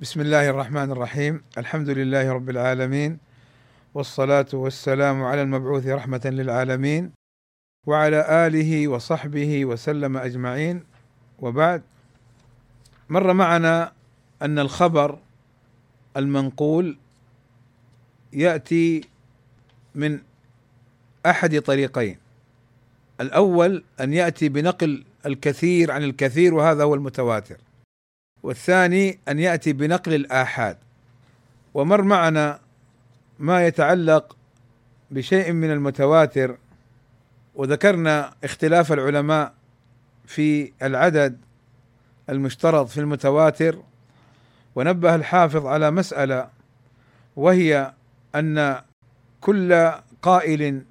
بسم الله الرحمن الرحيم الحمد لله رب العالمين والصلاة والسلام على المبعوث رحمة للعالمين وعلى آله وصحبه وسلم أجمعين وبعد مر معنا أن الخبر المنقول يأتي من أحد طريقين الأول أن يأتي بنقل الكثير عن الكثير وهذا هو المتواتر والثاني أن يأتي بنقل الآحاد. ومر معنا ما يتعلق بشيء من المتواتر وذكرنا اختلاف العلماء في العدد المشترط في المتواتر. ونبه الحافظ على مسألة وهي أن كل قائل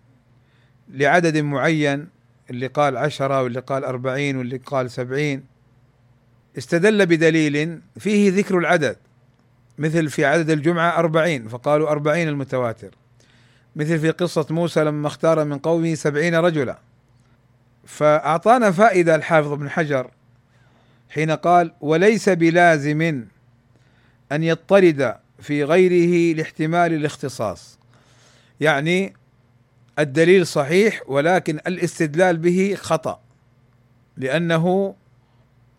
لعدد معين اللي قال عشرة واللي قال أربعين واللي قال سبعين استدل بدليل فيه ذكر العدد مثل في عدد الجمعة أربعين فقالوا أربعين المتواتر. مثل في قصة موسى لما اختار من قومه سبعين رجلا. فأعطانا فائدة الحافظ ابن حجر حين قال وليس بلازم أن يضطرد في غيره لاحتمال الاختصاص يعني الدليل صحيح ولكن الاستدلال به خطأ لأنه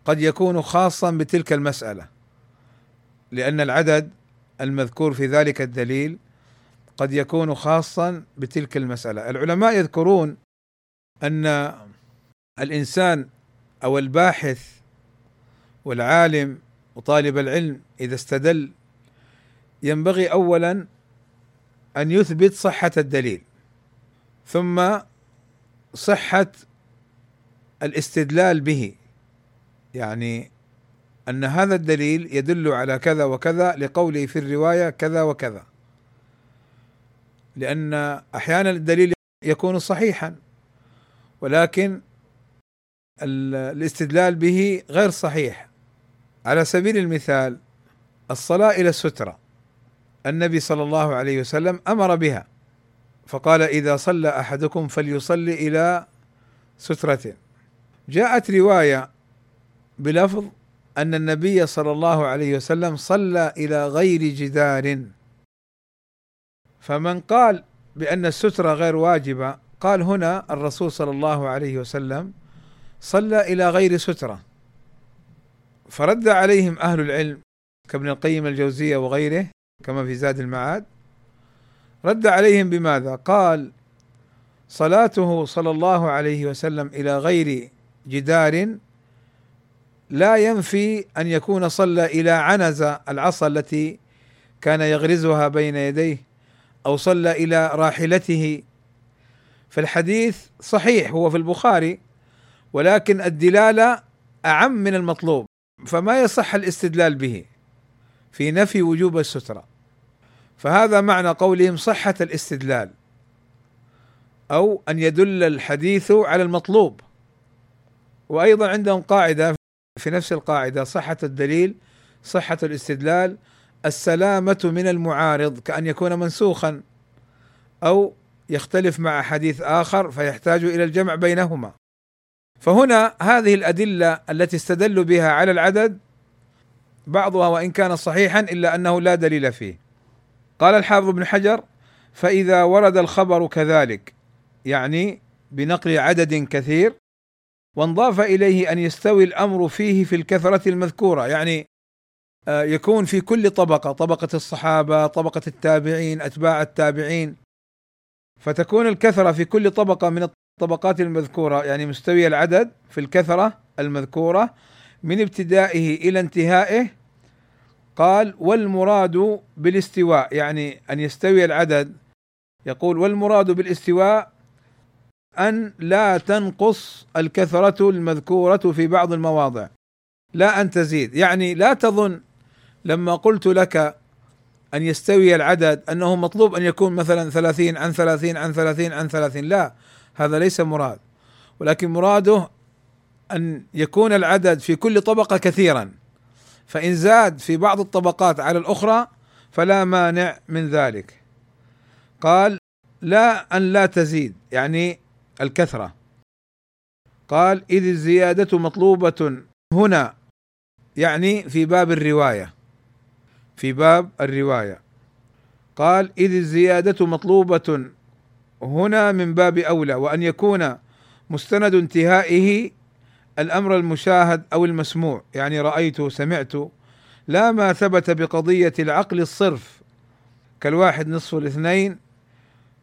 قد يكون خاصا بتلك المسألة لأن العدد المذكور في ذلك الدليل قد يكون خاصا بتلك المسألة. العلماء يذكرون أن الإنسان أو الباحث والعالم وطالب العلم إذا استدل ينبغي أولا أن يثبت صحة الدليل ثم صحة الاستدلال به. يعني أن هذا الدليل يدل على كذا وكذا لقوله في الرواية كذا وكذا. لأن أحيانا الدليل يكون صحيحا ولكن الاستدلال به غير صحيح. على سبيل المثال الصلاة إلى السترة النبي صلى الله عليه وسلم أمر بها فقال إذا صلى أحدكم فليصلي إلى سترة. جاءت رواية بلفظ أن النبي صلى الله عليه وسلم صلى إلى غير جدار فمن قال بأن الستره غير واجبة قال هنا الرسول صلى الله عليه وسلم صلى إلى غير سترة فرد عليهم أهل العلم كابن القيم الجوزية وغيره كما في زاد المعاد رد عليهم بماذا؟ قال صلاته صلى الله عليه وسلم إلى غير جدار لا ينفي أن يكون صلى إلى عنز العصا التي كان يغرزها بين يديه أو صلى إلى راحلته. فالحديث صحيح هو في البخاري ولكن الدلاله أعم من المطلوب فما يصح الاستدلال به في نفي وجوب السترة. فهذا معنى قولهم صحة الاستدلال أو أن يدل الحديث على المطلوب. وأيضا عندهم قاعدة في نفس القاعدة صحة الدليل صحة الاستدلال السلامة من المعارض كأن يكون منسوخا أو يختلف مع حديث آخر فيحتاج إلى الجمع بينهما. فهنا هذه الأدلة التي استدلوا بها على العدد بعضها وإن كان صحيحا إلا أنه لا دليل فيه. قال الحافظ ابن حجر فإذا ورد الخبر كذلك يعني بنقل عدد كثير وانضاف إليه أن يستوي الأمر فيه في الكثرة المذكورة يعني آه، يكون في كل طبقة طبقة الصحابة طبقة التابعين أتباع التابعين. فتكون الكثرة في كل طبقة من الطبقات المذكورة يعني مستوي العدد في الكثرة المذكورة من ابتدائه إلى انتهائه. قال والمراد بالاستواء يعني أن يستوي العدد. يقول والمراد بالاستواء أن لا تنقص الكثرة المذكورة في بعض المواضع. لا أن تزيد. يعني لا تظن لما قلت لك أن يستوي العدد أنه مطلوب أن يكون مثلا ثلاثين عن ثلاثين عن ثلاثين عن ثلاثين. لا هذا ليس مراد. ولكن مراده أن يكون العدد في كل طبقة كثيرا. فإن زاد في بعض الطبقات على الأخرى فلا مانع من ذلك. قال لا أن لا تزيد. يعني الكثرة. قال إذ الزيادة مطلوبة هنا يعني في باب الرواية. في باب الرواية. قال إذ الزيادة مطلوبة هنا من باب أولى وأن يكون مستند انتهائه الأمر المشاهد أو المسموع يعني رأيت سمعت لا ما ثبت بقضية العقل الصرف كالواحد نصف الاثنين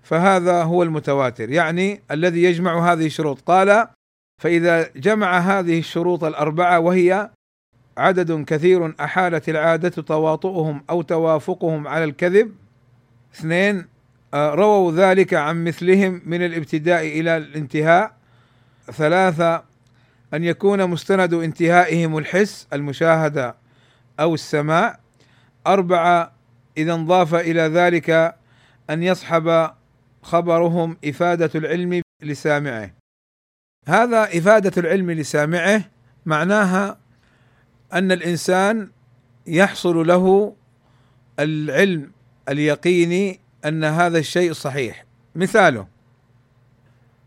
فهذا هو المتواتر. يعني الذي يجمع هذه الشروط. قال فإذا جمع هذه الشروط الأربعة وهي عدد كثير أحالت العادة تواطؤهم أو توافقهم على الكذب اثنين آه، رووا ذلك عن مثلهم من الابتداء إلى الانتهاء. ثلاثة أن يكون مستند انتهائهم الحس المشاهدة أو السماع. أربعة إذا انضاف إلى ذلك أن يصحب خبرهم إفادة العلم لسامعه. هذا إفادة العلم لسامعه معناها أن الإنسان يحصل له العلم اليقيني أن هذا الشيء صحيح. مثاله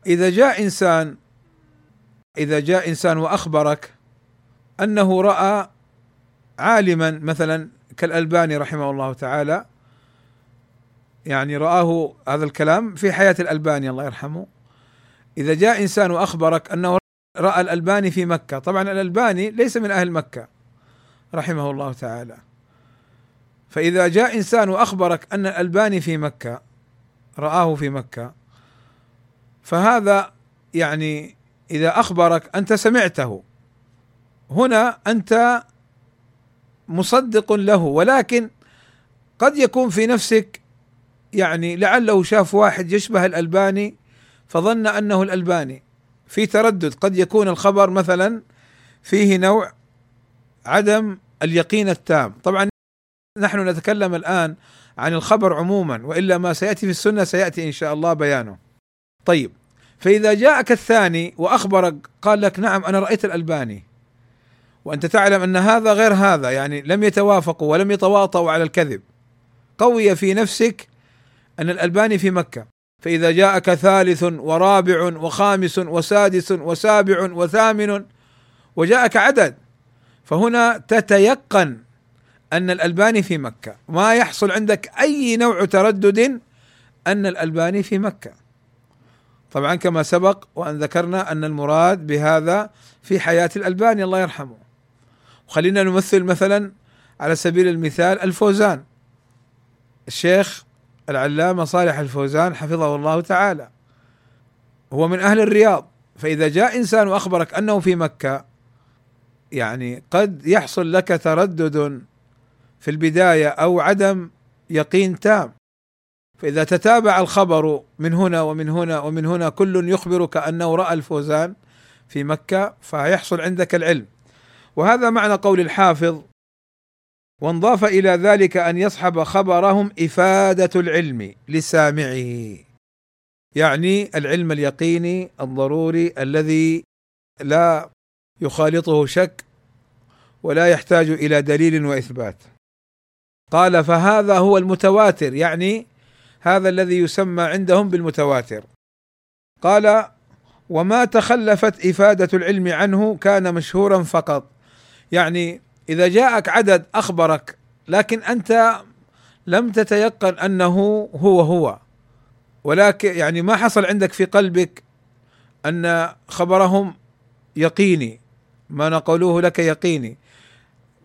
إذا جاء إنسان إذا جاء إنسان وأخبرك أنه رأى عالما مثلا كالألباني رحمه الله تعالى يعني رآه هذا الكلام في حياة الألباني الله يرحمه. إذا جاء إنسان وأخبرك أنه رأى الألباني في مكة طبعا الألباني ليس من أهل مكة رحمه الله تعالى. فإذا جاء إنسان وأخبرك أن الألباني في مكة رآه في مكة فهذا يعني إذا أخبرك أنت سمعته. هنا أنت مصدق له ولكن قد يكون في نفسك يعني لعله شاف واحد يشبه الألباني فظن أنه الألباني. في تردد قد يكون الخبر مثلا فيه نوع عدم اليقين التام. طبعا نحن نتكلم الآن عن الخبر عموما وإلا ما سيأتي في السنة سيأتي إن شاء الله بيانه. طيب فإذا جاءك الثاني وأخبرك قال لك نعم أنا رأيت الألباني. وأنت تعلم أن هذا غير هذا يعني لم يتوافقوا ولم يتواطؤوا على الكذب. قوي في نفسك أن الألباني في مكة. فإذا جاءك ثالث ورابع وخامس وسادس وسابع وثامن وجاءك عدد فهنا تتيقن أن الألباني في مكة. ما يحصل عندك أي نوع تردد أن الألباني في مكة. طبعا كما سبق وأن ذكرنا أن المراد بهذا في حياة الألباني الله يرحمه. وخلينا نمثل مثلا على سبيل المثال الفوزان. الشيخ العلامة صالح الفوزان حفظه الله تعالى. هو من أهل الرياض فإذا جاء إنسان وأخبرك أنه في مكة يعني قد يحصل لك تردد في البداية أو عدم يقين تام. فإذا تتابع الخبر من هنا ومن هنا ومن هنا كل يخبرك أنه رأى الفوزان في مكة فيحصل عندك العلم. وهذا معنى قول الحافظ وانضاف إلى ذلك أن يصحب خبرهم إفادة العلم لسامعه. يعني العلم اليقيني الضروري الذي لا يخالطه شك ولا يحتاج إلى دليل وإثبات. قال فهذا هو المتواتر يعني هذا الذي يسمى عندهم بالمتواتر. قال وما تخلفت إفادة العلم عنه كان مشهورا فقط. يعني إذا جاءك عدد أخبرك لكن أنت لم تتيقن أنه هو هو. ولكن يعني ما حصل عندك في قلبك أن خبرهم يقيني ما نقولوه لك يقيني.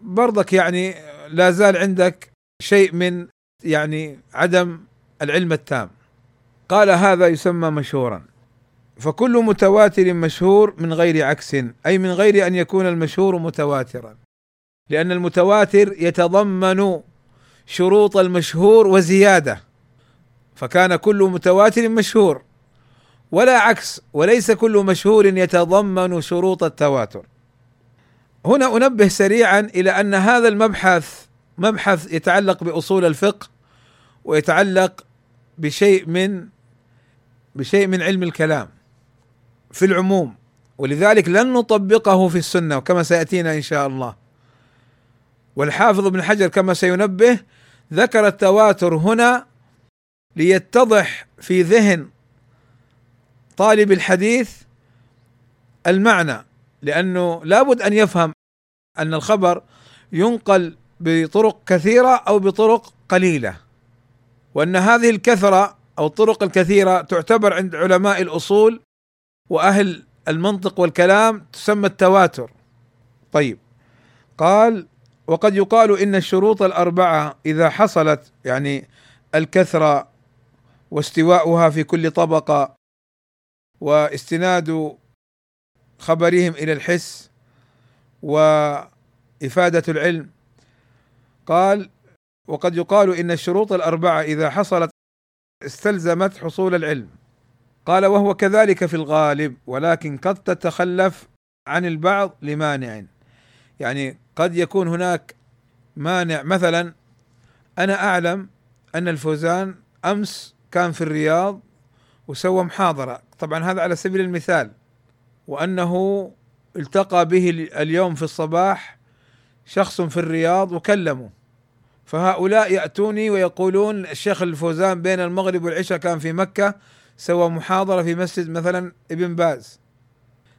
برضك يعني لا زال عندك شيء من يعني عدم العلم التام. قال هذا يسمى مشهورا. فكل متواتر مشهور من غير عكس أي من غير أن يكون المشهور متواترا. لأن المتواتر يتضمن شروط المشهور وزيادة فكان كل متواتر مشهور ولا عكس وليس كل مشهور يتضمن شروط التواتر. هنا أنبه سريعا إلى أن هذا المبحث مبحث يتعلق بأصول الفقه ويتعلق بشيء من بشيء من علم الكلام في العموم ولذلك لن نطبقه في السنة وكما سيأتينا إن شاء الله. والحافظ ابن حجر كما سينبه ذكر التواتر هنا ليتضح في ذهن طالب الحديث المعنى لأنه لابد أن يفهم أن الخبر ينقل بطرق كثيرة أو بطرق قليلة وأن هذه الكثرة أو الطرق الكثيرة تعتبر عند علماء الأصول وأهل المنطق والكلام تسمى التواتر. طيب قال وقد يقال إن الشروط الأربعة إذا حصلت يعني الكثرة واستواؤها في كل طبقة واستناد خبرهم إلى الحس وإفادة العلم قال وقد يقال إن الشروط الأربعة إذا حصلت استلزمت حصول العلم. قال وهو كذلك في الغالب ولكن قد تتخلف عن البعض لمانع. يعني قد يكون هناك مانع. مثلا أنا أعلم أن الفوزان أمس كان في الرياض وسوى محاضرة. طبعا هذا على سبيل المثال وأنه التقى به اليوم في الصباح شخص في الرياض وكلمه. فهؤلاء يأتوني ويقولون الشيخ الفوزان بين المغرب والعشاء كان في مكة سوى محاضرة في مسجد مثلا ابن باز.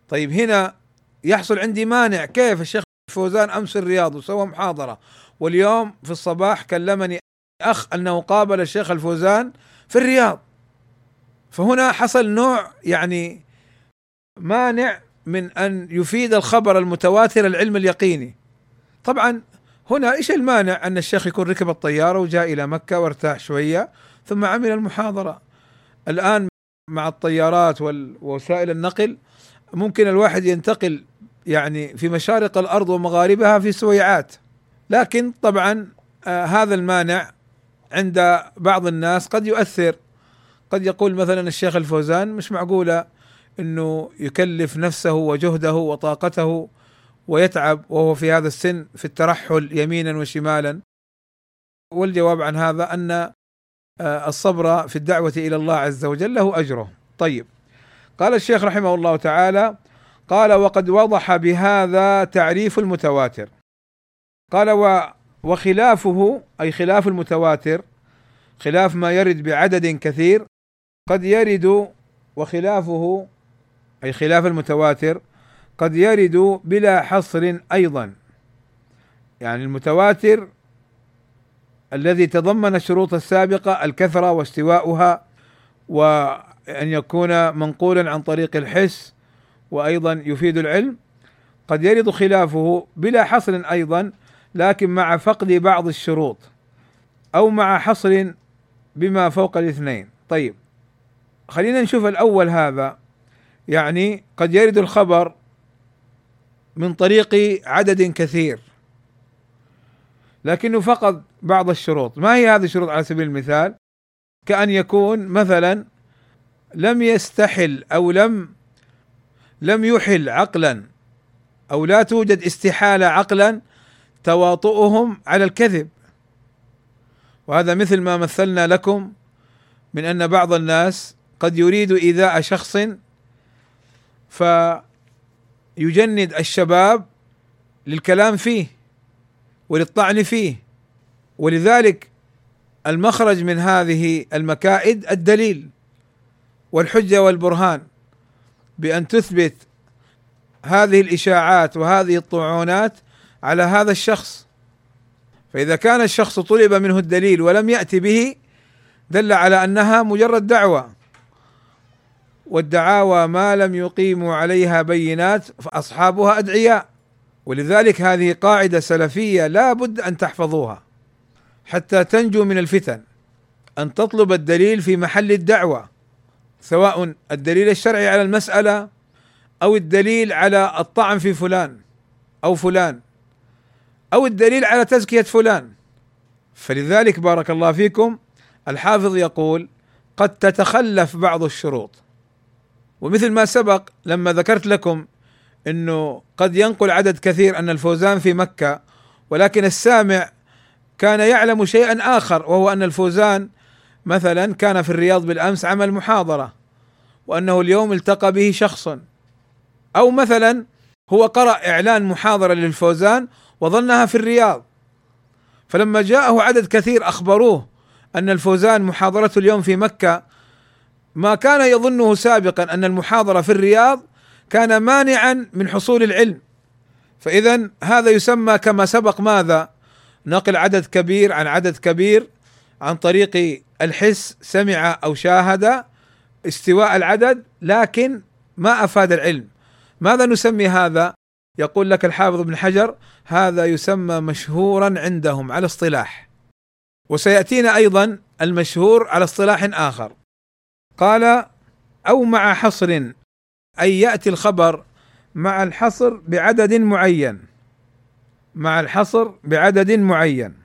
طيب هنا يحصل عندي مانع. كيف الشيخ الفوزان أمس الرياض وسوى محاضرة. واليوم في الصباح كلمني أخ أنه قابل الشيخ الفوزان في الرياض. فهنا حصل نوع يعني مانع من أن يفيد الخبر المتواتر العلم اليقيني. طبعا هنا إيش المانع؟ أن الشيخ يكون ركب الطيارة وجاء إلى مكة وارتاح شوية ثم عمل المحاضرة. الآن مع الطيارات ووسائل النقل ممكن الواحد ينتقل يعني في مشارق الأرض ومغاربها في سويعات. لكن طبعا آه هذا المانع عند بعض الناس قد يؤثر. قد يقول مثلا الشيخ الفوزان مش معقولة إنه يكلف نفسه وجهده وطاقته ويتعب وهو في هذا السن في الترحل يمينا وشمالا. والجواب عن هذا أن آه، الصبر في الدعوة إلى الله عز وجل له أجره. طيب. قال الشيخ رحمه الله تعالى قال وقد وضح بهذا تعريف المتواتر. قال وخلافه أي خلاف المتواتر خلاف ما يرد بعدد كثير قد يرد وخلافه أي خلاف المتواتر قد يرد بلا حصر أيضا. يعني المتواتر الذي تضمن الشروط السابقة الكثرة واستواؤها وأن يكون منقولا عن طريق الحس وأيضا يفيد العلم. قد يرد خلافه بلا حصر أيضا لكن مع فقد بعض الشروط أو مع حصر بما فوق الاثنين. طيب خلينا نشوف الأول هذا. يعني قد يرد الخبر من طريق عدد كثير لكنه فقد بعض الشروط. ما هي هذه الشروط على سبيل المثال؟ كأن يكون مثلا لم يستحل أو لم لم يحل عقلا أو لا توجد استحالة عقلا تواطؤهم على الكذب. وهذا مثل ما مثلنا لكم من أن بعض الناس قد يريد إيذاء شخص فيجند الشباب للكلام فيه وللطعن فيه. ولذلك المخرج من هذه المكائد الدليل والحجة والبرهان. بأن تثبت هذه الإشاعات وهذه الطعونات على هذا الشخص. فإذا كان الشخص طلب منه الدليل ولم ياتي به دل على أنها مجرد دعوة. والدعاوى ما لم يقيموا عليها بينات فأصحابها أدعياء. ولذلك هذه قاعدة سلفية لا بد أن تحفظوها حتى تنجو من الفتن أن تطلب الدليل في محل الدعوة. سواء الدليل الشرعي على المسألة أو الدليل على الطعن في فلان أو فلان أو الدليل على تزكية فلان. فلذلك بارك الله فيكم الحافظ يقول قد تتخلف بعض الشروط. ومثل ما سبق لما ذكرت لكم إنه قد ينقل عدد كثير أن الفوزان في مكة ولكن السامع كان يعلم شيئا آخر وهو أن الفوزان مثلا كان في الرياض بالأمس عمل محاضرة وأنه اليوم التقى به شخص. أو مثلا هو قرأ إعلان محاضرة للفوزان وظنها في الرياض. فلما جاءه عدد كثير أخبروه أن الفوزان محاضرته اليوم في مكة. ما كان يظنه سابقا أن المحاضرة في الرياض كان مانعا من حصول العلم. فاذا هذا يسمى كما سبق ماذا؟ نقل عدد كبير عن عدد كبير. عن طريق الحس سمع أو شاهد استواء العدد لكن ما أفاد العلم. ماذا نسمي هذا؟ يقول لك الحافظ ابن حجر هذا يسمى مشهورا عندهم على اصطلاح. وسيأتينا أيضا المشهور على اصطلاح آخر. قال أو مع حصر أي يأتي الخبر مع الحصر بعدد معين. مع الحصر بعدد معين.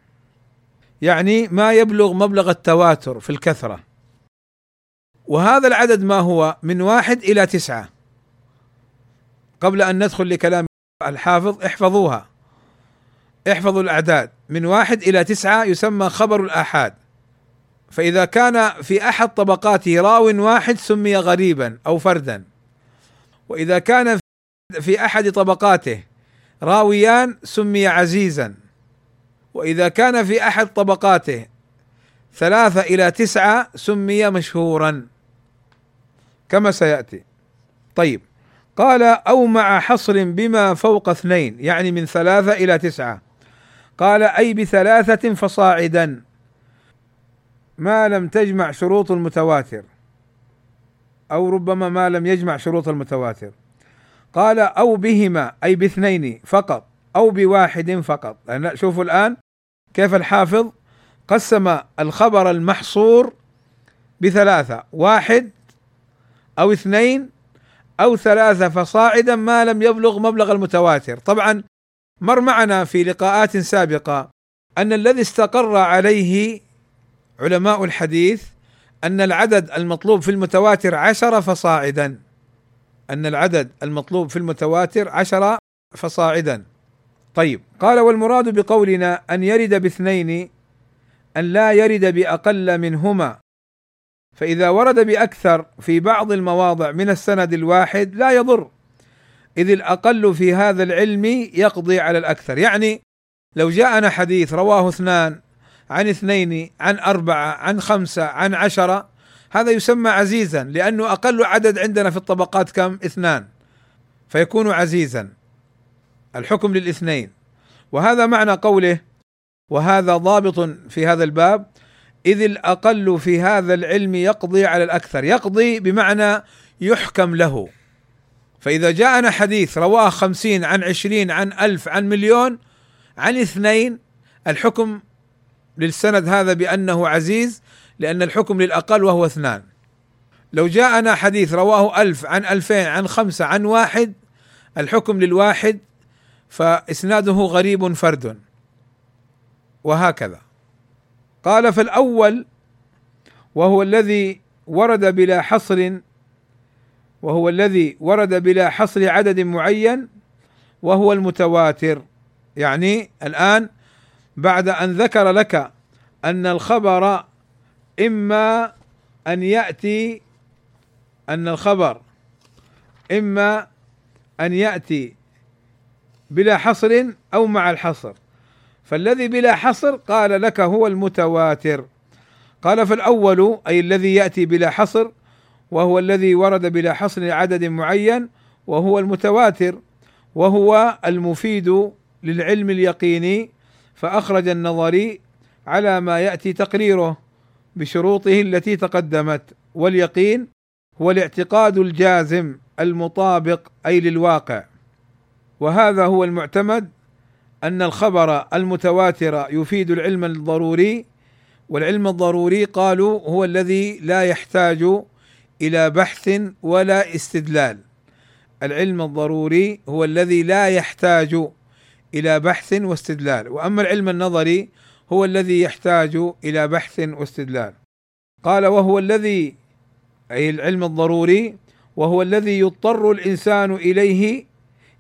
يعني ما يبلغ مبلغ التواتر في الكثرة. وهذا العدد ما هو؟ من واحد إلى تسعة. قبل أن ندخل لكلام الحافظ احفظوها. احفظوا الأعداد. من واحد إلى تسعة يسمى خبر الآحاد. فإذا كان في أحد طبقاته راو واحد سمي غريبا أو فردا. وإذا كان في أحد طبقاته راويان سمي عزيزا. وإذا كان في أحد طبقاته ثلاثة إلى تسعة سمي مشهورا. كما سيأتي. طيب. قال أو مع حصر بما فوق اثنين يعني من ثلاثة إلى تسعة. قال أي بثلاثة فصاعدا. ما لم تجمع شروط المتواتر. أو ربما ما لم يجمع شروط المتواتر. قال أو بهما أي باثنين فقط. أو بواحد فقط. يعني شوفوا الآن كيف الحافظ قسم الخبر المحصور بثلاثة واحد أو اثنين أو ثلاثة فصاعدا ما لم يبلغ مبلغ المتواتر. طبعا مر معنا في لقاءات سابقة أن الذي استقر عليه علماء الحديث أن العدد المطلوب في المتواتر عشرة فصاعدا. أن العدد المطلوب في المتواتر عشرة فصاعدا. طيب قال والمراد بقولنا أن يرد باثنين أن لا يرد بأقل منهما. فإذا ورد بأكثر في بعض المواضع من السند الواحد لا يضر إذ الأقل في هذا العلم يقضي على الأكثر. يعني لو جاءنا حديث رواه اثنان عن اثنين عن أربعة عن خمسة عن عشرة هذا يسمى عزيزا لأنه أقل عدد عندنا في الطبقات كم؟ اثنان. فيكون عزيزا. الحكم للاثنين. وهذا معنى قوله وهذا ضابط في هذا الباب إذ الأقل في هذا العلم يقضي على الأكثر. يقضي بمعنى يحكم له. فإذا جاءنا حديث رواه خمسين عن عشرين عن ألف عن مليون عن اثنين الحكم للسند هذا بأنه عزيز لأن الحكم للأقل وهو اثنان. لو جاءنا حديث رواه ألف عن ألفين عن خمسة عن واحد الحكم للواحد فإسناده غريب فرد. وهكذا. قال فالأول وهو الذي ورد بلا حصر وهو الذي ورد بلا حصر عدد معين وهو المتواتر. يعني الآن بعد أن ذكر لك أن الخبر إما أن يأتي أن الخبر إما أن يأتي بلا حصر أو مع الحصر. فالذي بلا حصر قال لك هو المتواتر. قال فالأول أي الذي يأتي بلا حصر وهو الذي ورد بلا حصر لعدد معين وهو المتواتر وهو المفيد للعلم اليقيني فأخرج النظري على ما يأتي تقريره بشروطه التي تقدمت واليقين هو الاعتقاد الجازم المطابق أي للواقع. وهذا هو المعتمد أن الخبر المتواتر يفيد العلم الضروري والعلم الضروري قالوا هو الذي لا يحتاج إلى بحث ولا استدلال. العلم الضروري هو الذي لا يحتاج إلى بحث واستدلال وأما العلم النظري هو الذي يحتاج إلى بحث واستدلال. قال وهو الذي أي العلم الضروري وهو الذي يضطر الإنسان إليه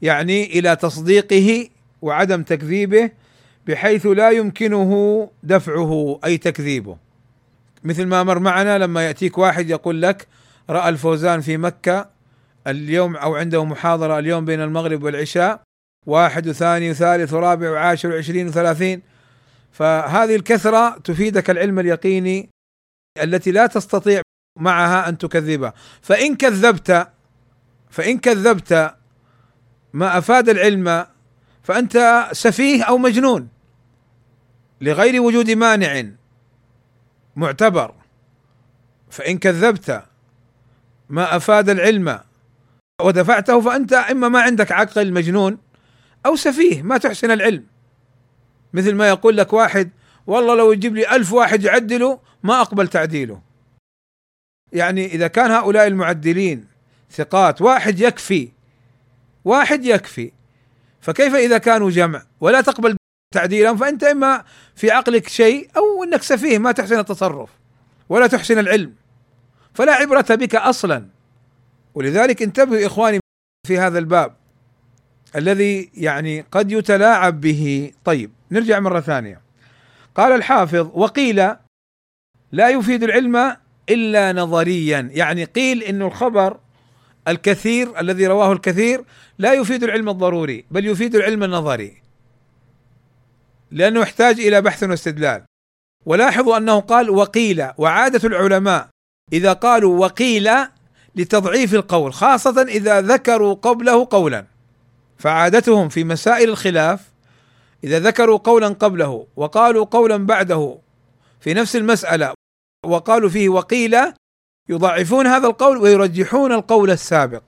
يعني إلى تصديقه وعدم تكذيبه بحيث لا يمكنه دفعه أي تكذيبه. مثل ما مر معنا لما يأتيك واحد يقول لك رأى الفوزان في مكة اليوم أو عنده محاضرة اليوم بين المغرب والعشاء واحد وثاني وثالث ورابع وعاشر وعشرين وثلاثين. فهذه الكثرة تفيدك العلم اليقيني التي لا تستطيع معها أن تكذبها فإن كذبت فإن كذبت ما أفاد العلم فأنت سفيه أو مجنون لغير وجود مانع معتبر. فإن كذبت ما أفاد العلم ودفعته فأنت إما ما عندك عقل مجنون أو سفيه ما تحسن العلم. مثل ما يقول لك واحد والله لو يجيب لي ألف واحد يعدله ما أقبل تعديله. يعني إذا كان هؤلاء المعدلين ثقات واحد يكفي واحد يكفي. فكيف إذا كانوا جمع؟ ولا تقبل تعديلهم فأنت إما في عقلك شيء أو أنك سفيه ما تحسن التصرف ولا تحسن العلم. فلا عبرة بك أصلا. ولذلك انتبهوا إخواني في هذا الباب الذي يعني قد يتلاعب به. طيب نرجع مرة ثانية. قال الحافظ وقيل لا يفيد العلم إلا نظريا. يعني قيل انه الخبر الكثير الذي رواه الكثير لا يفيد العلم الضروري بل يفيد العلم النظري. لأنه يحتاج إلى بحث واستدلال. ولاحظوا أنه قال وقيل وعادة العلماء إذا قالوا وقيل لتضعيف القول خاصة إذا ذكروا قبله قولا. فعادتهم في مسائل الخلاف إذا ذكروا قولا قبله وقالوا قولا بعده في نفس المسألة وقالوا فيه وقيل يضعفون هذا القول ويرجحون القول السابق.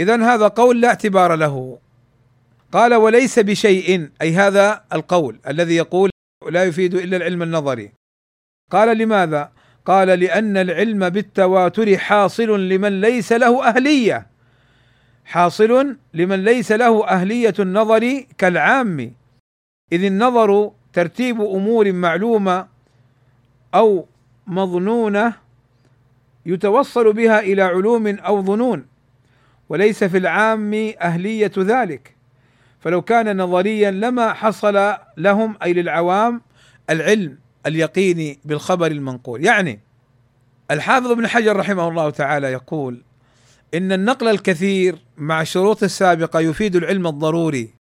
اذا هذا قول لا اعتبار له. قال وليس بشيء أي هذا القول الذي يقول لا يفيد إلا العلم النظري. قال لماذا؟ قال لأن العلم بالتواتر حاصل لمن ليس له أهلية. حاصل لمن ليس له أهلية النظر كالعام. إذ النظر ترتيب أمور معلومة أو مظنونة يتوصل بها إلى علوم أو ظنون وليس في العام أهلية ذلك. فلو كان نظريا لما حصل لهم أي للعوام العلم اليقيني بالخبر المنقول. يعني الحافظ ابن حجر رحمه الله تعالى يقول إن النقل الكثير مع الشروط السابقة يفيد العلم الضروري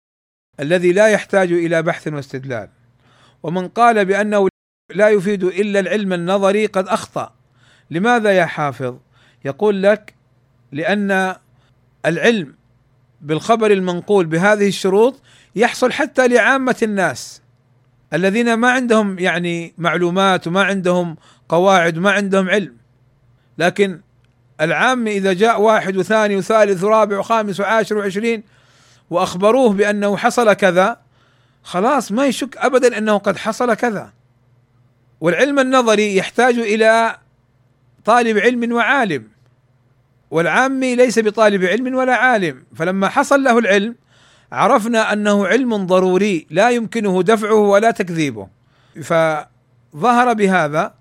الذي لا يحتاج إلى بحث واستدلال. ومن قال بأنه لا يفيد إلا العلم النظري قد أخطأ. لماذا يا حافظ؟ يقول لك لأن العلم بالخبر المنقول بهذه الشروط يحصل حتى لعامة الناس الذين ما عندهم يعني معلومات وما عندهم قواعد وما عندهم علم. لكن العام إذا جاء واحد وثاني وثالث ورابع وخامس وعاشر وعشرين وأخبروه بأنه حصل كذا خلاص ما يشك ابدا أنه قد حصل كذا. والعلم النظري يحتاج إلى طالب علم وعالم والعامي ليس بطالب علم ولا عالم. فلما حصل له العلم عرفنا أنه علم ضروري لا يمكنه دفعه ولا تكذيبه. فظهر بهذا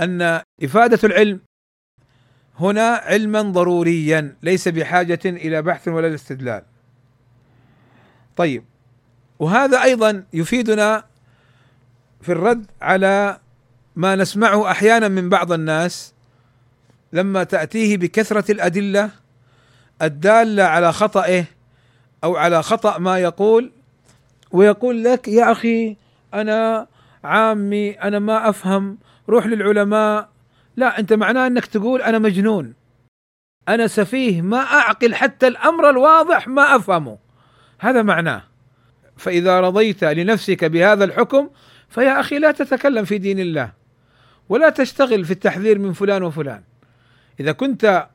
أن إفادة العلم هنا علما ضروريا ليس بحاجة إلى بحث ولا استدلال طيب وهذا أيضا يفيدنا في الرد على ما نسمعه أحيانا من بعض الناس لما تأتيه بكثرة الأدلة الدالة على خطئه أو على خطأ ما يقول ويقول لك يا أخي أنا عامي أنا ما أفهم روح للعلماء. لا أنت معناه أنك تقول أنا مجنون. أنا سفيه ما أعقل حتى الأمر الواضح ما أفهمه. هذا معناه. فإذا رضيت لنفسك بهذا الحكم فيا أخي لا تتكلم في دين الله ولا تشتغل في التحذير من فلان وفلان. إذا كنت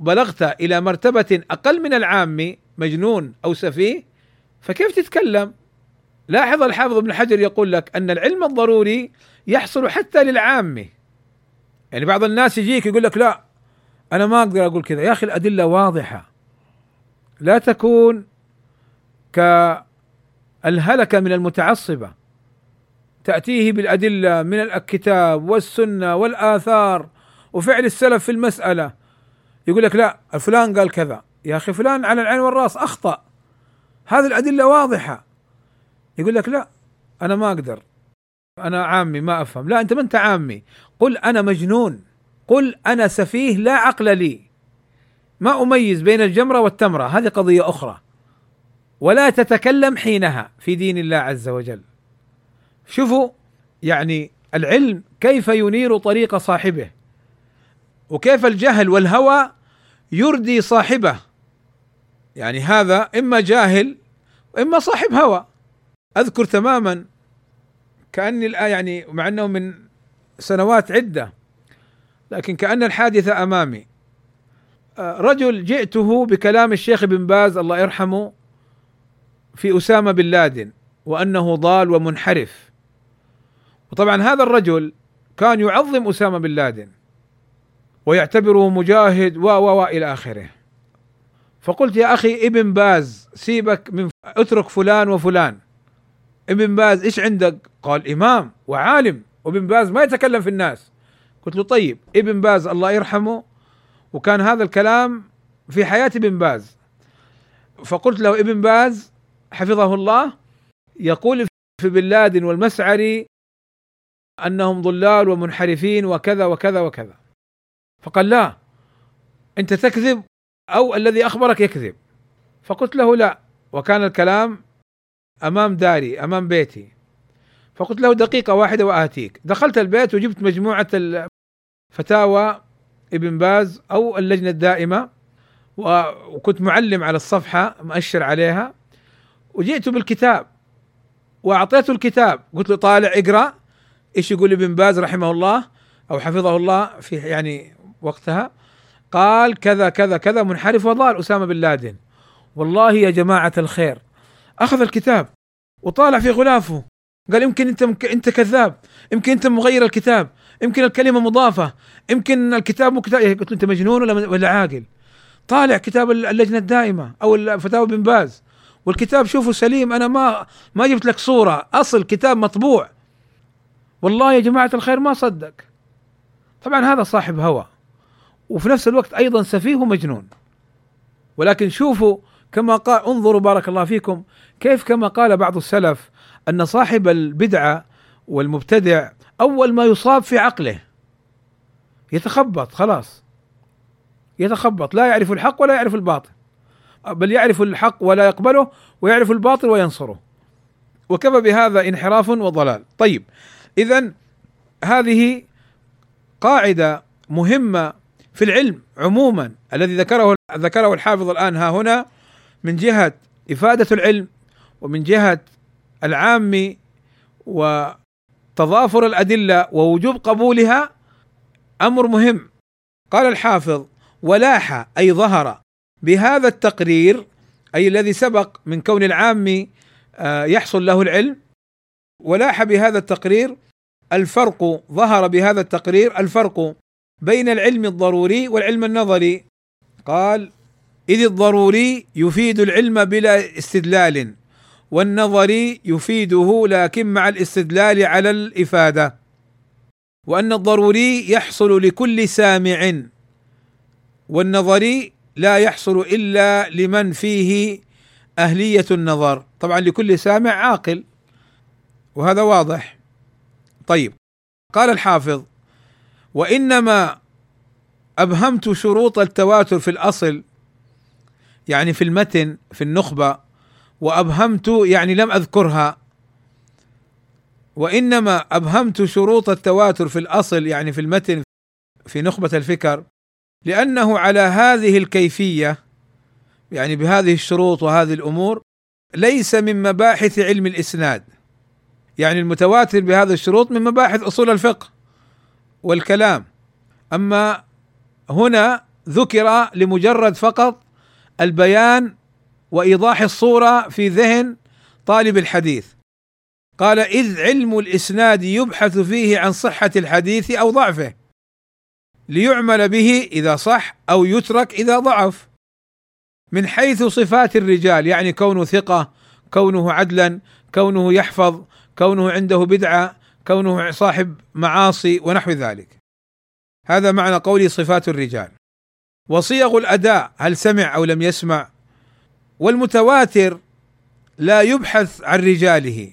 بلغت إلى مرتبة أقل من العام مجنون أو سفيه فكيف تتكلم؟ لاحظ الحافظ ابن حجر يقول لك أن العلم الضروري يحصل حتى للعامه يعني بعض الناس يجيك يقول لك لا أنا ما أقدر أقول كذا. يا أخي الأدلة واضحة. لا تكون كالهلكة من المتعصبة. تأتيه بالأدلة من الكتاب والسنة والآثار وفعل السلف في المسألة. يقول لك لا فلان قال كذا. يا أخي فلان على العين والرأس أخطأ. هذه الأدلة واضحة. يقول لك لا أنا ما أقدر. أنا عامي ما أفهم. لا أنت ما أنت عامي. قل أنا مجنون. قل أنا سفيه لا عقل لي. ما أميز بين الجمرة والتمرة. هذه قضية أخرى. ولا تتكلم حينها في دين الله عز وجل. شوفوا يعني العلم كيف ينير طريق صاحبه. وكيف الجهل والهوى يردي صاحبه؟ يعني هذا إما جاهل وإما صاحب هوى. أذكر تماما كأني الآن يعني مع أنه من سنوات عدة لكن كأن الحادثه أمامي. آه، رجل جئته بكلام الشيخ بن باز الله يرحمه في أسامة بن لادن وأنه ضال ومنحرف. وطبعا هذا الرجل كان يعظم أسامة بن لادن. ويعتبره مجاهد و و إلى آخره. فقلت يا أخي ابن باز سيبك من اترك فلان وفلان. ابن باز إيش عندك؟ قال إمام وعالم. وابن باز ما يتكلم في الناس. قلت له طيب ابن باز الله يرحمه. وكان هذا الكلام في حياة ابن باز. فقلت له ابن باز حفظه الله يقول في بن لادن والمسعري أنهم ضلال ومنحرفين وكذا وكذا وكذا. فقال لا أنت تكذب أو الذي أخبرك يكذب. فقلت له لا وكان الكلام أمام داري أمام بيتي. فقلت له دقيقة واحدة وآتيك دخلت البيت وجبت مجموعة فتاوى ابن باز أو اللجنة الدائمة وكنت معلم على الصفحة مؤشر عليها. وجئت بالكتاب وأعطيته الكتاب. قلت له طالع اقرأ إيش يقول ابن باز رحمه الله أو حفظه الله في يعني وقتها قال كذا كذا كذا منحرف وضال أسامة بن لادن. والله يا جماعة الخير أخذ الكتاب وطالع في غلافه. قال يمكن أنت مك... أنت كذاب يمكن أنت مغير الكتاب يمكن الكلمة مضافة يمكن الكتاب مو كتاب قلت له أنت مجنون ولا ولا عاقل؟ طالع كتاب اللجنة الدائمة أو الفتاوى بن باز. والكتاب شوفه سليم أنا ما ما جبت لك صورة أصل كتاب مطبوع. والله يا جماعة الخير ما صدق. طبعا هذا صاحب هوى. وفي نفس الوقت أيضا سفيه ومجنون ولكن شوفوا كما قال انظروا بارك الله فيكم كيف كما قال بعض السلف أن صاحب البدعة والمبتدع أول ما يصاب في عقله. يتخبط خلاص. يتخبط لا يعرف الحق ولا يعرف الباطل. بل يعرف الحق ولا يقبله ويعرف الباطل وينصره. وكفى بهذا انحراف وضلال. طيب اذا هذه قاعدة مهمة في العلم عموما الذي ذكره ذكره الحافظ الآن ها هنا من جهة إفادة العلم ومن جهة العام وتضافر الأدلة ووجوب قبولها أمر مهم. قال الحافظ ولاح أي ظهر بهذا التقرير أي الذي سبق من كون العام آه، يحصل له العلم ولاح بهذا التقرير الفرق ظهر بهذا التقرير الفرق بين العلم الضروري والعلم النظري. قال إذ الضروري يفيد العلم بلا استدلال والنظري يفيده لكن مع الاستدلال على الإفادة. وأن الضروري يحصل لكل سامع والنظري لا يحصل إلا لمن فيه أهلية النظر. طبعا لكل سامع عاقل وهذا واضح. طيب قال الحافظ وإنما أبهمت شروط التواتر في الأصل يعني في المتن في النخبة وأبهمت يعني لم أذكرها. وإنما أبهمت شروط التواتر في الأصل يعني في المتن في نخبة الفكر لأنه على هذه الكيفية يعني بهذه الشروط وهذه الأمور ليس من مباحث علم الإسناد. يعني المتواتر بهذه الشروط من مباحث أصول الفقه. والكلام. أما هنا ذكر لمجرد فقط البيان وإيضاح الصورة في ذهن طالب الحديث. قال إذ علم الإسناد يبحث فيه عن صحة الحديث أو ضعفه ليعمل به إذا صح أو يترك إذا ضعف. من حيث صفات الرجال يعني كونه ثقة كونه عدلا كونه يحفظ كونه عنده بدعة كونه صاحب معاصي ونحو ذلك. هذا معنى قولي صفات الرجال. وصيغ الأداء هل سمع أو لم يسمع. والمتواتر لا يبحث عن رجاله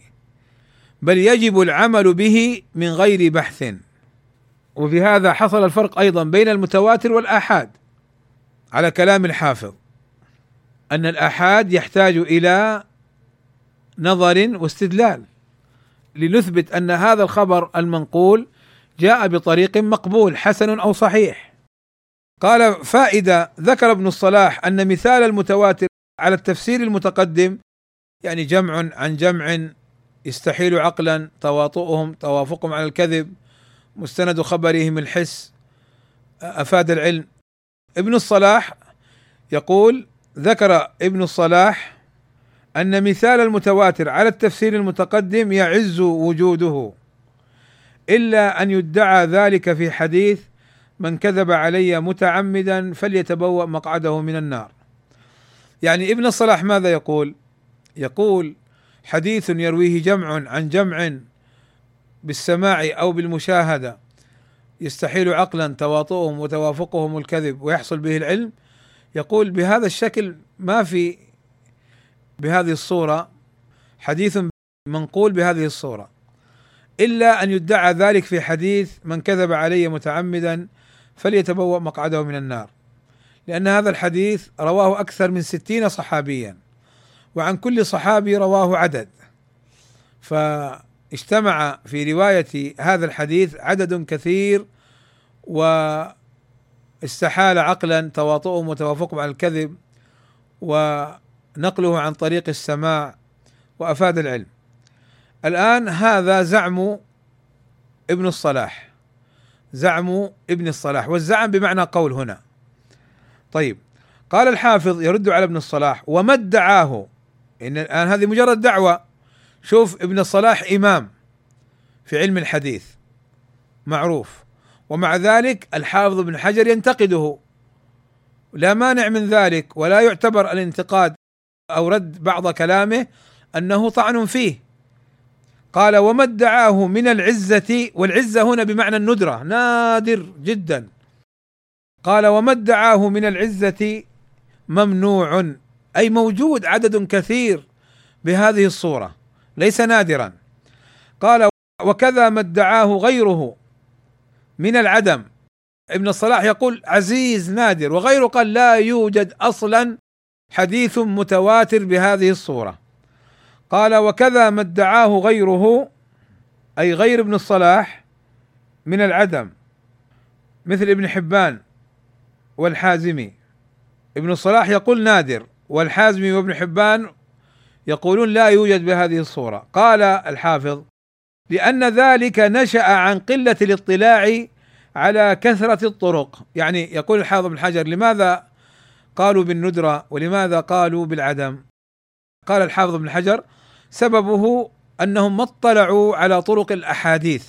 بل يجب العمل به من غير بحث. وبهذا حصل الفرق أيضا بين المتواتر والآحاد. على كلام الحافظ أن الآحاد يحتاج إلى نظر واستدلال. لنثبت أن هذا الخبر المنقول جاء بطريق مقبول حسن أو صحيح. قال فائدة ذكر ابن الصلاح أن مثال المتواتر على التفسير المتقدم يعني جمع عن جمع يستحيل عقلا تواطؤهم توافقهم على الكذب مستند خبرهم الحس أفاد العلم. ابن الصلاح يقول ذكر ابن الصلاح أن مثال المتواتر على التفسير المتقدم يعز وجوده إلا أن يدعى ذلك في حديث من كذب علي متعمدا فليتبوأ مقعده من النار. يعني ابن الصلاح ماذا يقول؟ يقول حديث يرويه جمع عن جمع بالسماع أو بالمشاهدة يستحيل عقلا تواطؤهم وتوافقهم الكذب ويحصل به العلم يقول بهذا الشكل ما في بهذه الصورة حديث منقول بهذه الصورة. إلا أن يدعى ذلك في حديث من كذب علي متعمدا فليتبوأ مقعده من النار. لأن هذا الحديث رواه أكثر من ستين صحابيا وعن كل صحابي رواه عدد. فاجتمع في رواية هذا الحديث عدد كثير واستحال عقلا تواطؤهم وتوافقهم على الكذب ونقله عن طريق السماع وأفاد العلم. الآن هذا زعم ابن الصلاح. زعم ابن الصلاح والزعم بمعنى قول هنا. طيب قال الحافظ يرد على ابن الصلاح وما ادعاه؟ إن الآن هذه مجرد دعوة. شوف ابن الصلاح إمام في علم الحديث معروف. ومع ذلك الحافظ ابن حجر ينتقده. لا مانع من ذلك ولا يعتبر الانتقاد أو رد بعض كلامه أنه طعن فيه. قال وما ادعاه من العزة والعزة هنا بمعنى الندرة. نادر جدا. قال وما ادعاه من العزة ممنوع. أي موجود عدد كثير بهذه الصورة. ليس نادرا. قال وكذا ما ادعاه غيره من العدم. ابن الصلاح يقول عزيز نادر. وغيره قال لا يوجد أصلا حديث متواتر بهذه الصورة. قال وكذا ما ادعاه غيره أي غير ابن الصلاح من العدم مثل ابن حبان والحازمي. ابن الصلاح يقول نادر والحازمي وابن حبان يقولون لا يوجد بهذه الصورة. قال الحافظ لأن ذلك نشأ عن قلة الاطلاع على كثرة الطرق. يعني يقول الحافظ بن حجر لماذا قالوا بالندرة ولماذا قالوا بالعدم؟ قال الحافظ بن حجر سببه أنهم ما اطلعوا على طرق الأحاديث.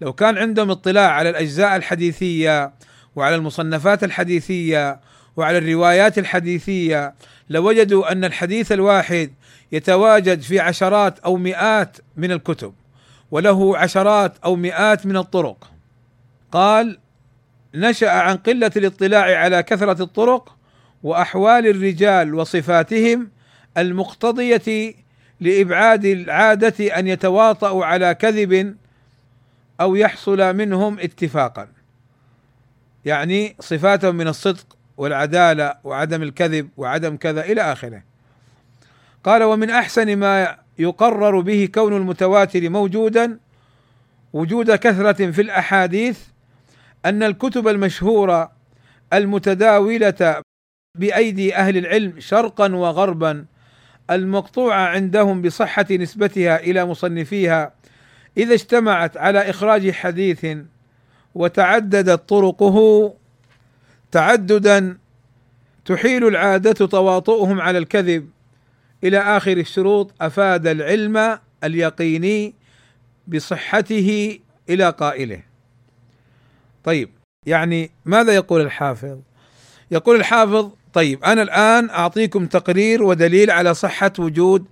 لو كان عندهم اطلاع على الأجزاء الحديثية وعلى المصنفات الحديثية وعلى الروايات الحديثية لوجدوا أن الحديث الواحد يتواجد في عشرات أو مئات من الكتب وله عشرات أو مئات من الطرق. قال نشأ عن قلة الاطلاع على كثرة الطرق وأحوال الرجال وصفاتهم المقتضية لإبعاد العادة أن يتواطؤوا على كذب أو يحصل منهم اتفاقا. يعني صفاتهم من الصدق والعدالة وعدم الكذب وعدم كذا إلى آخره. قال ومن أحسن ما يقرر به كون المتواتر موجودا وجود كثرة في الأحاديث أن الكتب المشهورة المتداولة بأيدي أهل العلم شرقا وغربا المقطوعه عندهم بصحة نسبتها إلى مصنفيها إذا اجتمعت على إخراج حديث وتعددت طرقه تعددا تحيل العادة تواطؤهم على الكذب إلى آخر الشروط أفاد العلم اليقيني بصحته إلى قائله. طيب يعني ماذا يقول الحافظ؟ يقول الحافظ طيب أنا الآن أعطيكم تقرير ودليل على صحة وجود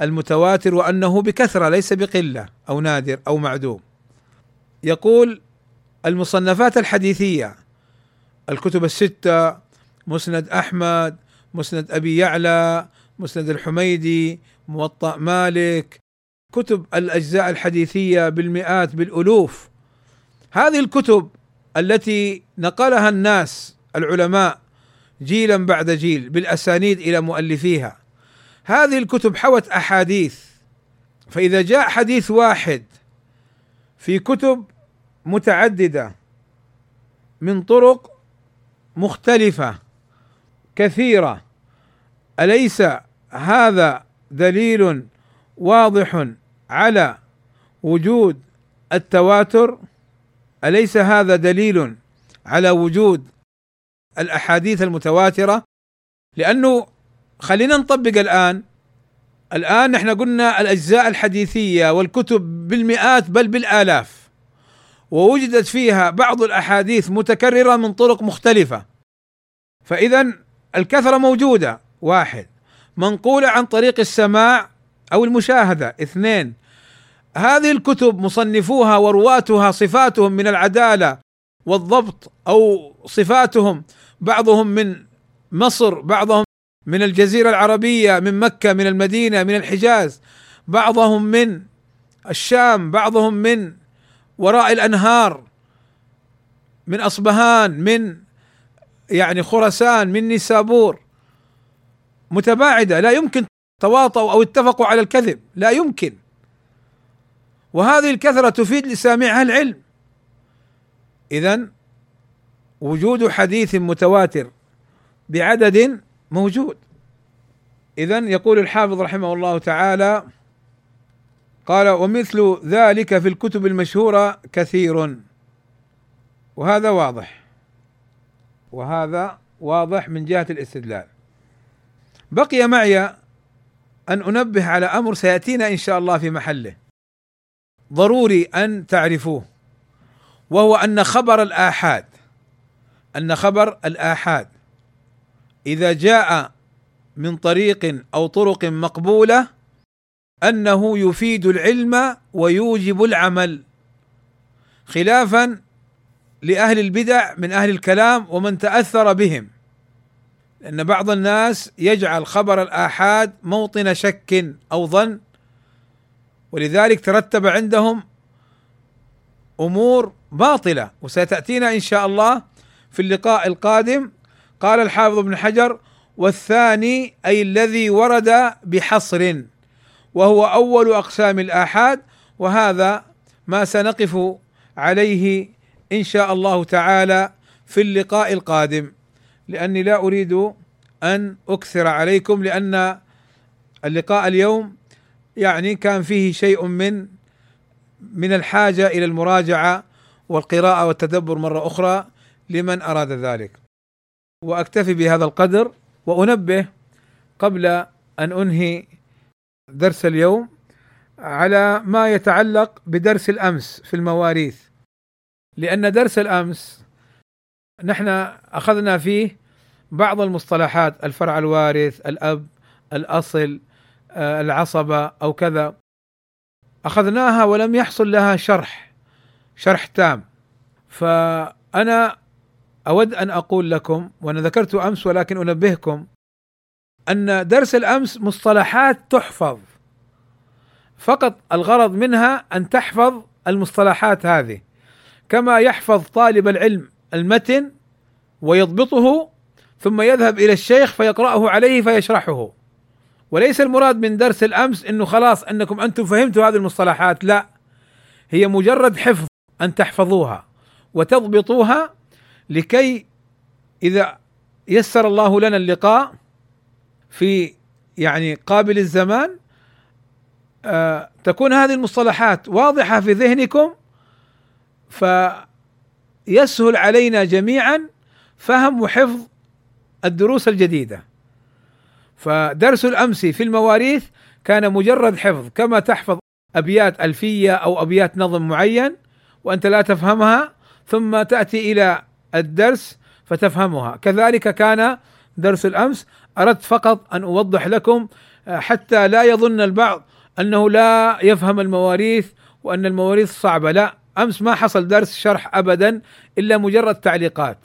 المتواتر وأنه بكثرة ليس بقلة أو نادر أو معدوم. يقول المصنفات الحديثية الكتب الستة مسند أحمد مسند أبي يعلى مسند الحميدي موطأ مالك كتب الأجزاء الحديثية بالمئات بالألوف هذه الكتب التي نقلها الناس العلماء جيلا بعد جيل بالأسانيد إلى مؤلفيها. هذه الكتب حوت أحاديث. فإذا جاء حديث واحد في كتب متعددة من طرق مختلفة كثيرة أليس هذا دليل واضح على وجود التواتر؟ أليس هذا دليل على وجود الأحاديث المتواترة لأنه خلينا نطبق الآن. الآن نحن قلنا الأجزاء الحديثية والكتب بالمئات بل بالآلاف ووجدت فيها بعض الأحاديث متكررة من طرق مختلفة. فإذا الكثرة موجودة. واحد منقولة عن طريق السماع أو المشاهدة. اثنين هذه الكتب مصنفوها ورواتها صفاتهم من العدالة والضبط أو صفاتهم. بعضهم من مصر بعضهم من الجزيرة العربية من مكة من المدينة من الحجاز بعضهم من الشام بعضهم من وراء الأنهار من أصبهان من يعني خراسان من نيسابور. متباعدة لا يمكن تواطؤوا أو اتفقوا على الكذب لا يمكن. وهذه الكثرة تفيد لسامعها العلم. اذا وجود حديث متواتر بعدد موجود. اذا يقول الحافظ رحمه الله تعالى قال ومثل ذلك في الكتب المشهورة كثير. وهذا واضح. وهذا واضح من جهة الاستدلال. بقي معي أن أنبه على أمر سيأتينا إن شاء الله في محله. ضروري أن تعرفوه وهو أن خبر الآحاد أن خبر الآحاد إذا جاء من طريق أو طرق مقبولة أنه يفيد العلم ويوجب العمل خلافا لأهل البدع من أهل الكلام ومن تأثر بهم لأن بعض الناس يجعل خبر الآحاد موطن شك أو ظن ولذلك ترتب عندهم أمور باطلة وستأتينا إن شاء الله في اللقاء القادم قال الحافظ ابن حجر والثاني أي الذي ورد بحصر وهو أول أقسام الآحاد وهذا ما سنقف عليه إن شاء الله تعالى في اللقاء القادم. لأني لا أريد أن أكثر عليكم لأن اللقاء اليوم يعني كان فيه شيء من من الحاجة إلى المراجعة والقراءة والتدبر مرة أخرى لمن أراد ذلك. وأكتفي بهذا القدر وأنبه قبل أن أنهي درس اليوم على ما يتعلق بدرس الأمس في المواريث. لأن درس الأمس نحن أخذنا فيه بعض المصطلحات الفرع الوارث الأب الأصل آه، العصبة أو كذا. أخذناها ولم يحصل لها شرح شرح تام. فأنا أود أن أقول لكم وأنا ذكرت أمس ولكن أنبهكم أن درس الأمس مصطلحات تحفظ. فقط الغرض منها أن تحفظ المصطلحات هذه. كما يحفظ طالب العلم المتن ويضبطه ثم يذهب إلى الشيخ فيقرأه عليه فيشرحه. وليس المراد من درس الأمس إنه خلاص أنكم أنتم فهمتوا هذه المصطلحات لا. هي مجرد حفظ أن تحفظوها وتضبطوها لكي إذا يسر الله لنا اللقاء في يعني قابل الزمان آه تكون هذه المصطلحات واضحة في ذهنكم فيسهل علينا جميعا فهم وحفظ الدروس الجديدة. فدرس الأمس في المواريث كان مجرد حفظ كما تحفظ أبيات ألفية أو أبيات نظم معين وأنت لا تفهمها ثم تأتي إلى الدرس فتفهمها. كذلك كان درس الأمس. أردت فقط أن أوضح لكم آه، حتى لا يظن البعض أنه لا يفهم المواريث وأن المواريث صعبة. لا أمس ما حصل درس شرح ابدا إلا مجرد تعليقات.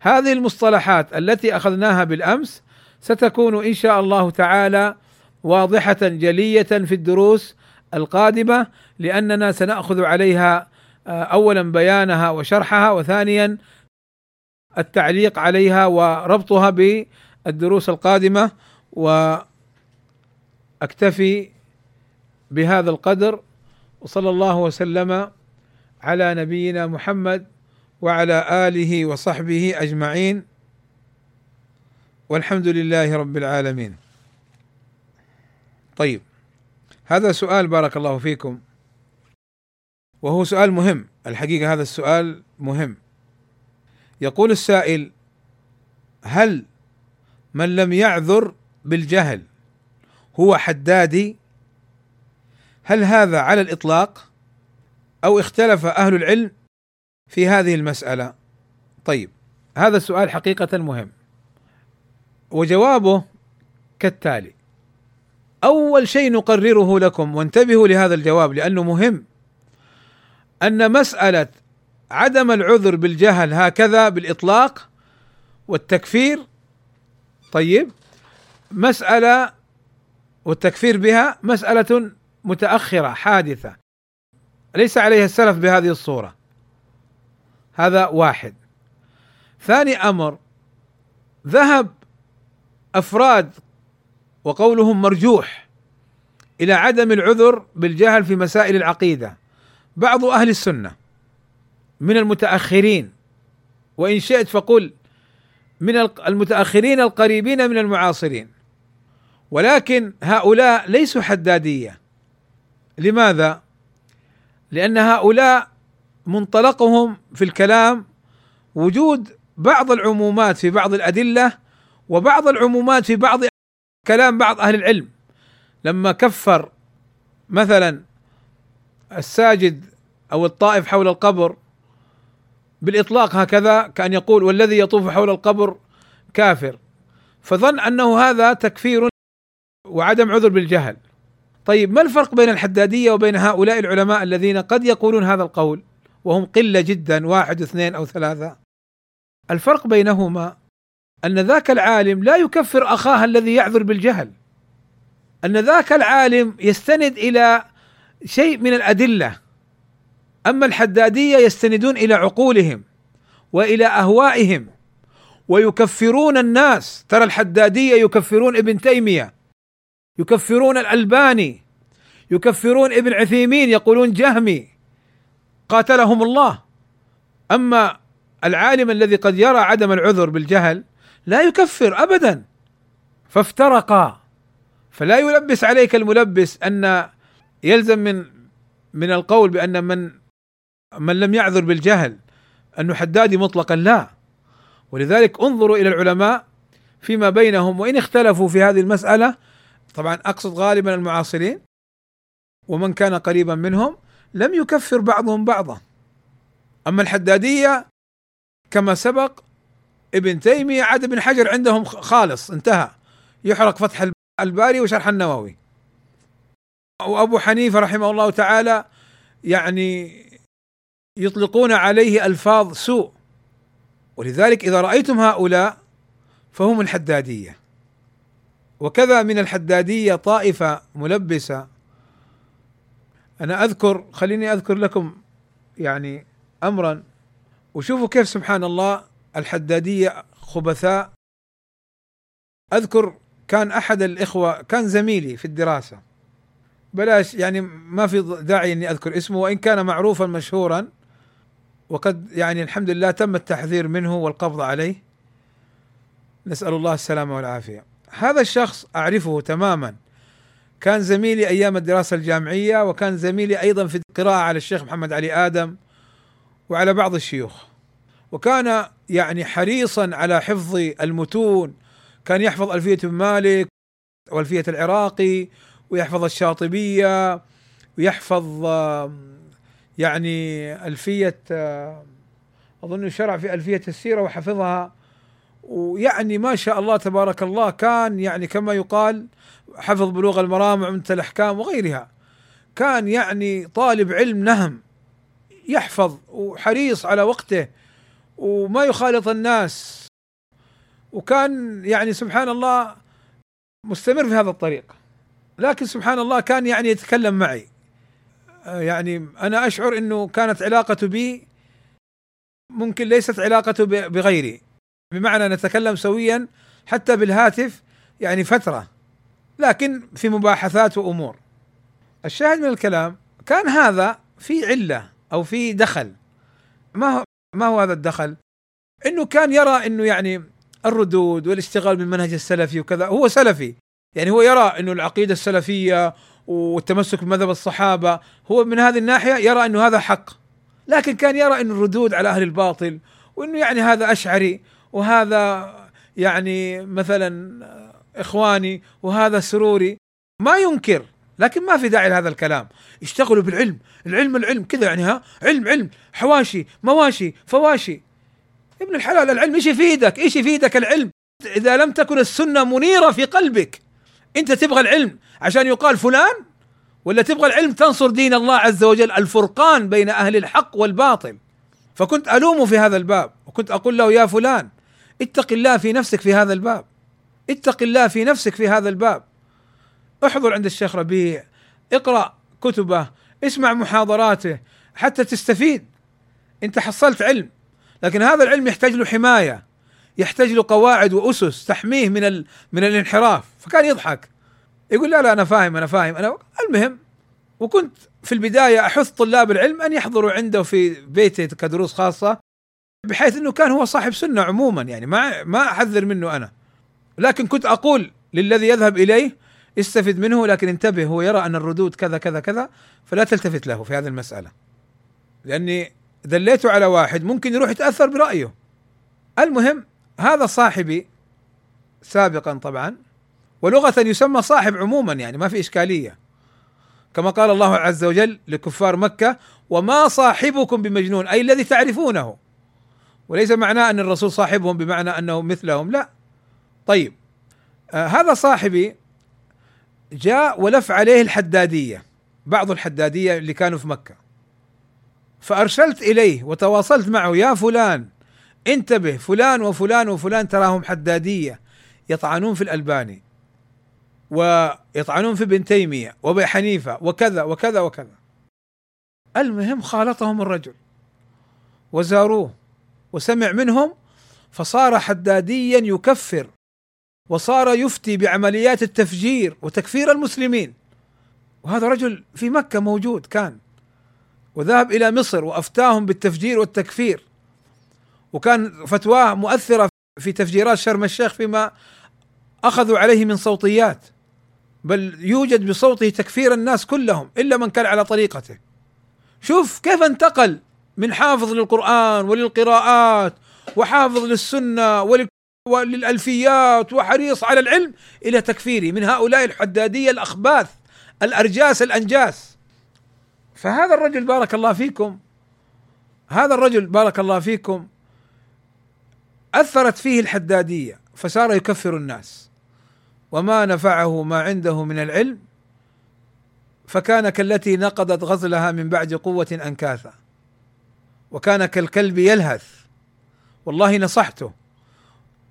هذه المصطلحات التي أخذناها بالأمس ستكون إن شاء الله تعالى واضحة جلية في الدروس القادمة لأننا سنأخذ عليها آه، اولا بيانها وشرحها وثانيا التعليق عليها وربطها بالدروس القادمة وأكتفي بهذا القدر وصلى الله وسلم على نبينا محمد وعلى آله وصحبه أجمعين. والحمد لله رب العالمين. طيب هذا سؤال بارك الله فيكم وهو سؤال مهم. الحقيقة هذا السؤال مهم. يقول السائل هل من لم يعذر بالجهل هو حدادي؟ هل هذا على الإطلاق أو اختلف أهل العلم في هذه المسألة؟ طيب هذا السؤال حقيقة مهم. وجوابه كالتالي أول شيء نقرره لكم وانتبهوا لهذا الجواب لأنه مهم أن مسألة عدم العذر بالجهل هكذا بالإطلاق والتكفير. طيب مسألة والتكفير بها مسألة متأخرة حادثة. ليس عليها السلف بهذه الصورة. هذا واحد. ثاني أمر ذهب أفراد وقولهم مرجوح إلى عدم العذر بالجهل في مسائل العقيدة. بعض أهل السنة من المتأخرين. وإن شئت فقل من المتأخرين القريبين من المعاصرين. ولكن هؤلاء ليسوا حدادية. لماذا؟ لأن هؤلاء منطلقهم في الكلام وجود بعض العمومات في بعض الأدلة وبعض العمومات في بعض كلام بعض أهل العلم. لما كفر مثلا الساجد أو الطائف حول القبر بالإطلاق هكذا كأن يقول والذي يطوف حول القبر كافر. فظن أنه هذا تكفير وعدم عذر بالجهل. طيب ما الفرق بين الحدادية وبين هؤلاء العلماء الذين قد يقولون هذا القول وهم قلة جدا واحد اثنين أو ثلاثة؟ الفرق بينهما أن ذاك العالم لا يكفر أخاه الذي يعذر بالجهل. أن ذاك العالم يستند إلى شيء من الأدلة. أما الحدادية يستندون إلى عقولهم وإلى أهوائهم ويكفرون الناس. ترى الحدادية يكفرون ابن تيمية يكفرون الألباني يكفرون ابن عثيمين يقولون جهمي قاتلهم الله. أما العالم الذي قد يرى عدم العذر بالجهل لا يكفر ابدا. فافترقا. فلا يلبس عليك الملبس أن يلزم من من القول بأن من من لم يعذر بالجهل انه حدادي مطلقا لا. ولذلك انظروا إلى العلماء فيما بينهم وإن اختلفوا في هذه المسألة طبعا أقصد غالبا المعاصرين ومن كان قريبا منهم لم يكفر بعضهم بعضا. أما الحدادية كما سبق ابن تيمية عاد ابن حجر عندهم خالص انتهى. يحرق فتح الباري وشرح النووي. وأبو حنيفة رحمه الله تعالى يعني يطلقون عليه ألفاظ سوء. ولذلك إذا رأيتم هؤلاء فهم الحدادية. وكذا من الحدادية طائفة ملبسة. أنا أذكر خليني أذكر لكم يعني امرا. وشوفوا كيف سبحان الله الحدادية خبثاء. أذكر كان أحد الإخوة كان زميلي في الدراسة. بلاش يعني ما في داعي إني أذكر اسمه. وإن كان معروفا مشهورا وقد يعني الحمد لله تم التحذير منه والقبض عليه. نسأل الله السلامة والعافية. هذا الشخص أعرفه تماما. كان زميلي أيام الدراسة الجامعية وكان زميلي أيضا في القراءة على الشيخ محمد علي آدم وعلى بعض الشيوخ. وكان يعني حريصا على حفظ المتون. كان يحفظ ألفية بن مالك والفيه العراقي ويحفظ الشاطبية ويحفظ يعني ألفية أظن شرع في ألفية السيرة وحفظها. ويعني ما شاء الله تبارك الله كان يعني كما يقال حفظ بلوغ المرام وعمدة الأحكام وغيرها. كان يعني طالب علم نهم يحفظ وحريص على وقته وما يخالط الناس. وكان يعني سبحان الله مستمر في هذا الطريق. لكن سبحان الله كان يعني يتكلم معي. يعني أنا أشعر إنه كانت علاقته بي ممكن ليست علاقته بغيري. بمعنى نتكلم سويا حتى بالهاتف يعني فترة لكن في مباحثات وأمور. الشاهد من الكلام كان هذا في علة أو في دخل. ما هو ما هو هذا الدخل؟ إنه كان يرى إنه يعني الردود والاشتغال بالمنهج السلفي وكذا. هو سلفي يعني هو يرى إنه العقيدة السلفية والتمسك بمذهب الصحابة هو من هذه الناحية يرى أنه هذا حق. لكن كان يرى أن الردود على أهل الباطل وأنه يعني هذا أشعري وهذا يعني مثلا إخواني وهذا سروري. ما ينكر لكن ما في داعي لهذا الكلام. اشتغلوا بالعلم. العلم العلم كذا يعني ها علم علم. حواشي مواشي فواشي. ابن الحلال العلم إيش يفيدك؟ إيش يفيدك العلم؟ إذا لم تكن السنة منيرة في قلبك أنت تبغى العلم. عشان يقال فلان؟ ولا تبغى العلم تنصر دين الله عز وجل؟ الفرقان بين أهل الحق والباطل. فكنت الومه في هذا الباب وكنت أقول له يا فلان اتق الله في نفسك في هذا الباب. اتق الله في نفسك في هذا الباب. احضر عند الشيخ ربيع اقرأ كتبه اسمع محاضراته حتى تستفيد. انت حصلت علم. لكن هذا العلم يحتاج له حماية يحتاج له قواعد وأسس تحميه من ال... من الانحراف. فكان يضحك. يقول لا لا أنا فاهم أنا فاهم. أنا المهم وكنت في البداية أحث طلاب العلم أن يحضروا عنده في بيته كدروس خاصة بحيث إنه كان هو صاحب سنة عموما يعني ما ما أحذر منه أنا. لكن كنت أقول للذي يذهب إليه استفد منه لكن انتبه هو يرى أن الردود كذا كذا كذا فلا تلتفت له في هذه المسألة. لأني دليته على واحد ممكن يروح يتأثر برأيه. المهم هذا صاحبي سابقا طبعا ولغة يسمى صاحب عموما يعني ما في إشكالية. كما قال الله عز وجل لكفار مكة وما صاحبكم بمجنون أي الذي تعرفونه. وليس معناه أن الرسول صاحبهم بمعنى أنه مثلهم لا. طيب آه هذا صاحبي جاء ولف عليه الحدادية بعض الحدادية اللي كانوا في مكة. فأرسلت إليه وتواصلت معه يا فلان انتبه فلان وفلان وفلان تراهم حدادية يطعنون في الألباني. ويطعنون في ابن تيمية وأبي حنيفة وكذا وكذا وكذا. المهم خالطهم الرجل وزاروه وسمع منهم فصار حداديا يكفر وصار يفتي بعمليات التفجير وتكفير المسلمين. وهذا رجل في مكة موجود كان وذهب إلى مصر وأفتاهم بالتفجير والتكفير. وكان فتواه مؤثرة في تفجيرات شرم الشيخ فيما أخذوا عليه من صوتيات. بل يوجد بصوته تكفير الناس كلهم إلا من كان على طريقته. شوف كيف انتقل من حافظ للقرآن وللقراءات وحافظ للسنة وللألفيات وحريص على العلم إلى تكفيره من هؤلاء الحدادية الأخباث الأرجاس الأنجاس. فهذا الرجل بارك الله فيكم. هذا الرجل بارك الله فيكم. أثرت فيه الحدادية فصار يكفر الناس. وما نفعه ما عنده من العلم فكان كالتي نقضت غزلها من بعد قوة انكاثا وكان كالكلب يلهث. والله نصحته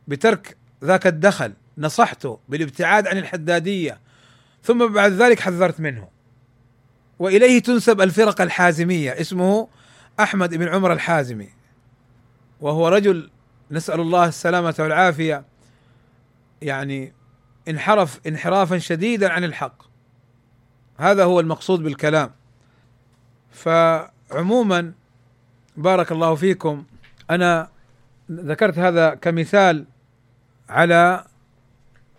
بترك ذاك الدخل نصحته بالابتعاد عن الحدادية ثم بعد ذلك حذرت منه. وإليه تنسب الفرق الحازمية اسمه أحمد بن عمر الحازمي. وهو رجل نسأل الله السلامة والعافية يعني انحرف انحرافا شديدا عن الحق. هذا هو المقصود بالكلام. فعموما بارك الله فيكم. أنا ذكرت هذا كمثال على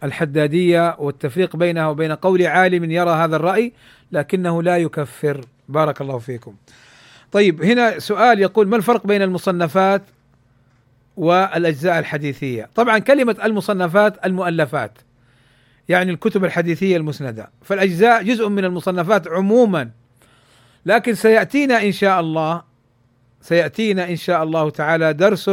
الحدادية والتفريق بينها وبين قول عالم يرى هذا الرأي لكنه لا يكفر. بارك الله فيكم. طيب هنا سؤال يقول ما الفرق بين المصنفات والأجزاء الحديثية؟ طبعا كلمة المصنفات المؤلفات. يعني الكتب الحديثية المسندة، فالأجزاء جزء من المصنفات عموما. لكن سيأتينا إن شاء الله سيأتينا إن شاء الله تعالى درس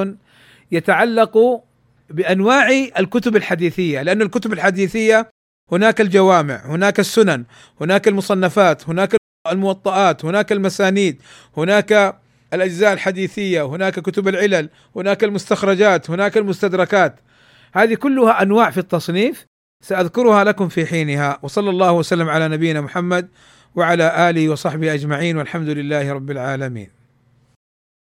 يتعلق بأنواع الكتب الحديثية. لأن الكتب الحديثية هناك الجوامع هناك السنن هناك المصنفات هناك الموطئات هناك المسانيد هناك الأجزاء الحديثية هناك كتب العلل هناك المستخرجات هناك المستدركات. هذه كلها أنواع في التصنيف. سأذكرها لكم في حينها. وصلى الله وسلم على نبينا محمد وعلى آله وصحبه أجمعين والحمد لله رب العالمين.